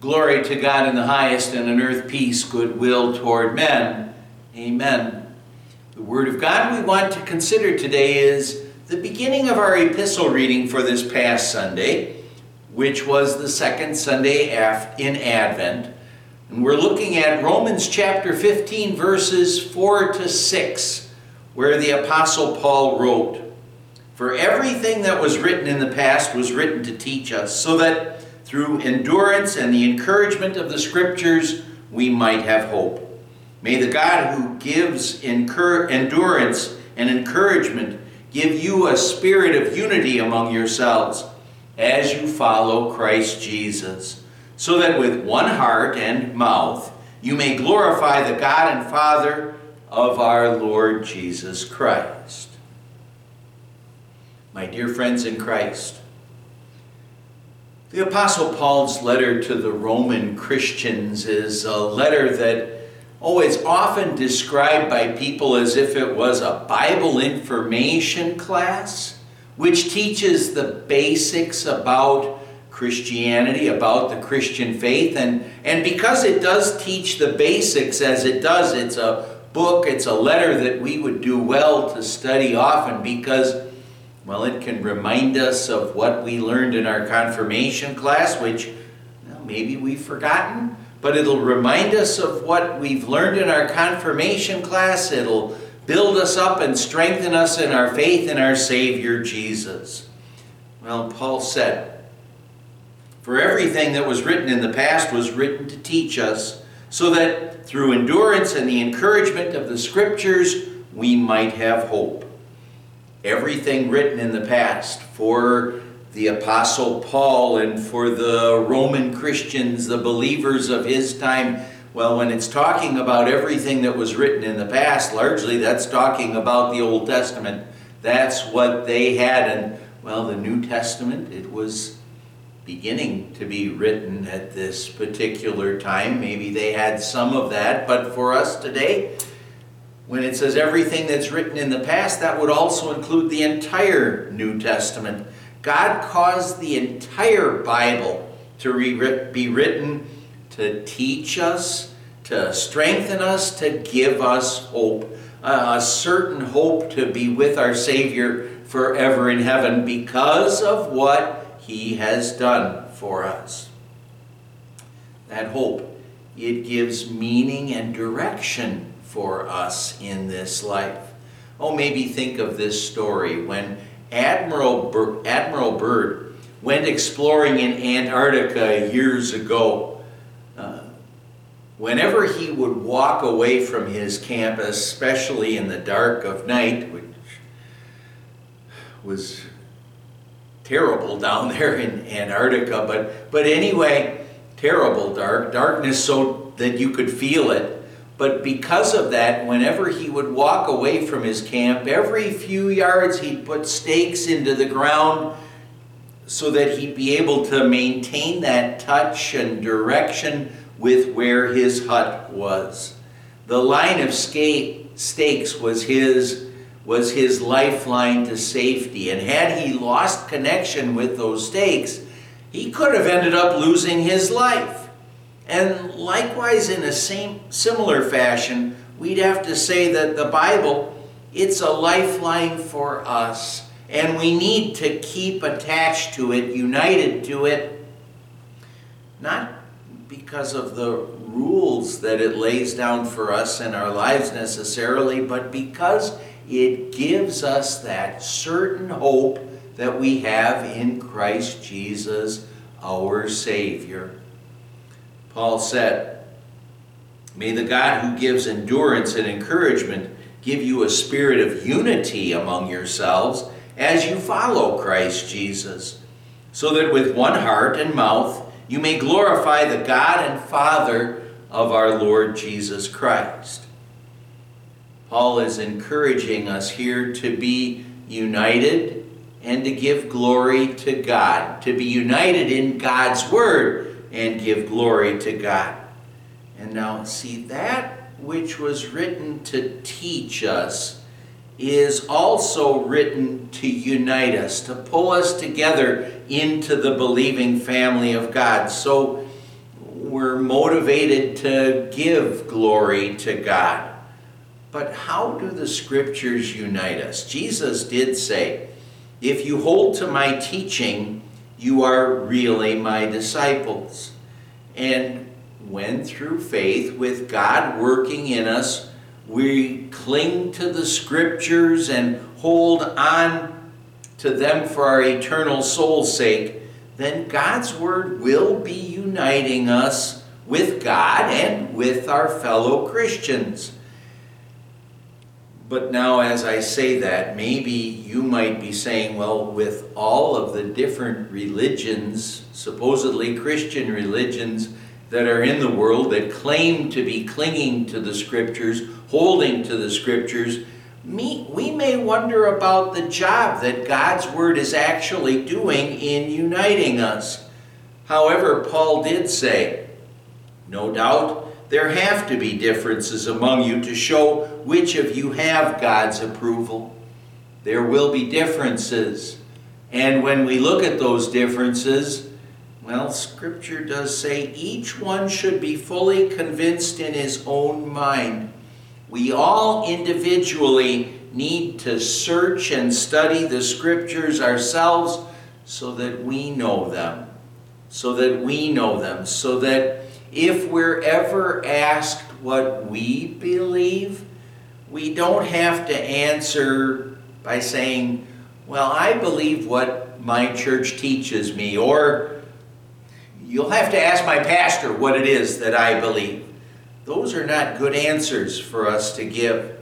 Glory to God in the highest, and on earth peace, goodwill toward men. Amen. The Word of God we want to consider today is the beginning of our epistle reading for this past Sunday, which was the second Sunday in Advent. And we're looking at Romans chapter 15, verses 4 to 6, where the Apostle Paul wrote, For everything that was written in the past was written to teach us, so that through endurance and the encouragement of the Scriptures, we might have hope. May the God who gives endurance and encouragement give you a spirit of unity among yourselves as you follow Christ Jesus, so that with one heart and mouth you may glorify the God and Father of our Lord Jesus Christ. My dear friends in Christ, the Apostle Paul's letter to the Roman Christians is a letter that oh, is often described by people as if it was a Bible information class, which teaches the basics about Christianity, about the Christian faith. And, and because it does teach the basics as it does, it's a book, it's a letter that we would do well to study often because well, it can remind us of what we learned in our confirmation class, which well, maybe we've forgotten, but it'll remind us of what we've learned in our confirmation class. It'll build us up and strengthen us in our faith in our Savior Jesus. Well, Paul said, For everything that was written in the past was written to teach us, so that through endurance and the encouragement of the Scriptures we might have hope everything written in the past for the Apostle Paul and for the Roman Christians, the believers of his time. Well, when it's talking about everything that was written in the past, largely that's talking about the Old Testament. That's what they had. And, well, the New Testament, it was beginning to be written at this particular time. Maybe they had some of that, but for us today, when it says everything that's written in the past, that would also include the entire New Testament. God caused the entire Bible to be written to teach us, to strengthen us, to give us hope. a certain hope to be with our Savior forever in heaven because of what He has done for us. That hope, it gives meaning and direction for us in this life. Oh, maybe think of this story when Admiral, Bur- Admiral Byrd went exploring in Antarctica years ago. Uh, whenever he would walk away from his camp, especially in the dark of night, which was terrible down there in Antarctica, but, but anyway, terrible dark, darkness so that you could feel it. But because of that, whenever he would walk away from his camp, every few yards he'd put stakes into the ground so that he'd be able to maintain that touch and direction with where his hut was. The line of stakes was his was his lifeline to safety. And had he lost connection with those stakes, he could have ended up losing his life. And likewise, in a same similar fashion, we'd have to say that the Bible, it's a lifeline for us. And we need to keep attached to it, united to it, not because of the rules that it lays down for us in our lives necessarily, but because it gives us that certain hope that we have in Christ Jesus, our Savior. Paul said, May the God who gives endurance and encouragement give you a spirit of unity among yourselves as you follow Christ Jesus, so that with one heart and mouth you may glorify the God and Father of our Lord Jesus Christ. Paul is encouraging us here to be united and to give glory to God, to be united in God's Word and give glory to God. And now, see, that which was written to teach us is also written to unite us, to pull us together into the believing family of God. So, we're motivated to give glory to God. But how do the scriptures unite us? Jesus did say, If you hold to my teaching, you are really my disciples. And when through faith, with God working in us, we cling to the scriptures and hold on to them for our eternal soul's sake, then God's Word will be uniting us with God and with our fellow Christians. But now, as I say that, maybe you might be saying, well, with all of the different religions, supposedly Christian religions, that are in the world that claim to be clinging to the Scriptures, holding to the Scriptures, me, we may wonder about the job that God's Word is actually doing in uniting us. However, Paul did say, no doubt, there have to be differences among you to show which of you have God's approval. There will be differences. And when we look at those differences, well, Scripture does say each one should be fully convinced in his own mind. We all individually need to search and study the Scriptures ourselves so that we know them. So that we know them. So that if we're ever asked what we believe, we don't have to answer by saying, Well, I believe what my church teaches me, or you'll have to ask my pastor what it is that I believe. Those are not good answers for us to give.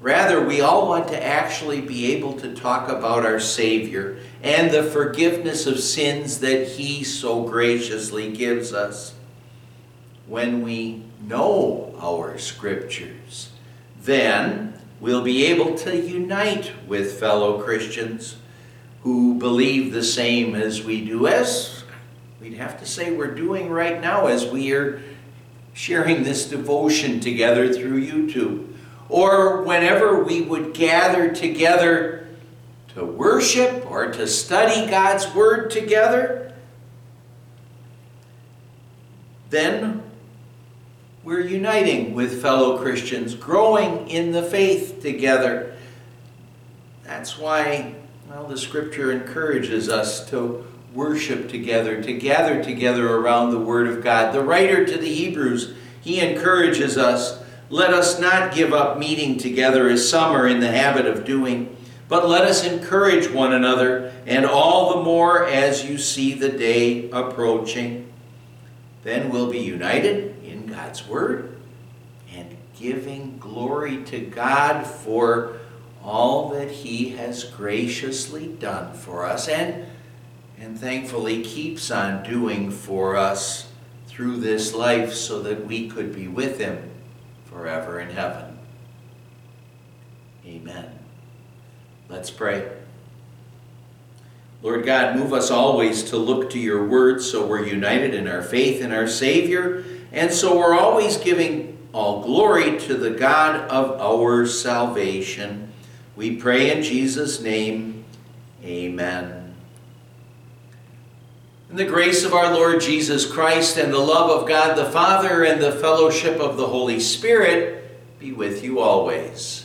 Rather, we all want to actually be able to talk about our Savior and the forgiveness of sins that He so graciously gives us. When we know our Scriptures, then we'll be able to unite with fellow Christians who believe the same as we do, as we'd have to say we're doing right now as we are sharing this devotion together through YouTube. Or whenever we would gather together to worship or to study God's Word together, then we're uniting with fellow Christians, growing in the faith together. That's why, well, the Scripture encourages us to worship together, to gather together around the Word of God. The writer to the Hebrews, he encourages us let us not give up meeting together as some are in the habit of doing, but let us encourage one another, and all the more as you see the day approaching. Then we'll be united God's Word and giving glory to God for all that He has graciously done for us and and thankfully keeps on doing for us through this life so that we could be with Him forever in heaven. Amen. Let's pray. Lord God, move us always to look to your word so we're united in our faith in our Savior, and so we're always giving all glory to the God of our salvation. We pray in Jesus' name. Amen. And the grace of our Lord Jesus Christ and the love of God the Father and the fellowship of the Holy Spirit be with you always.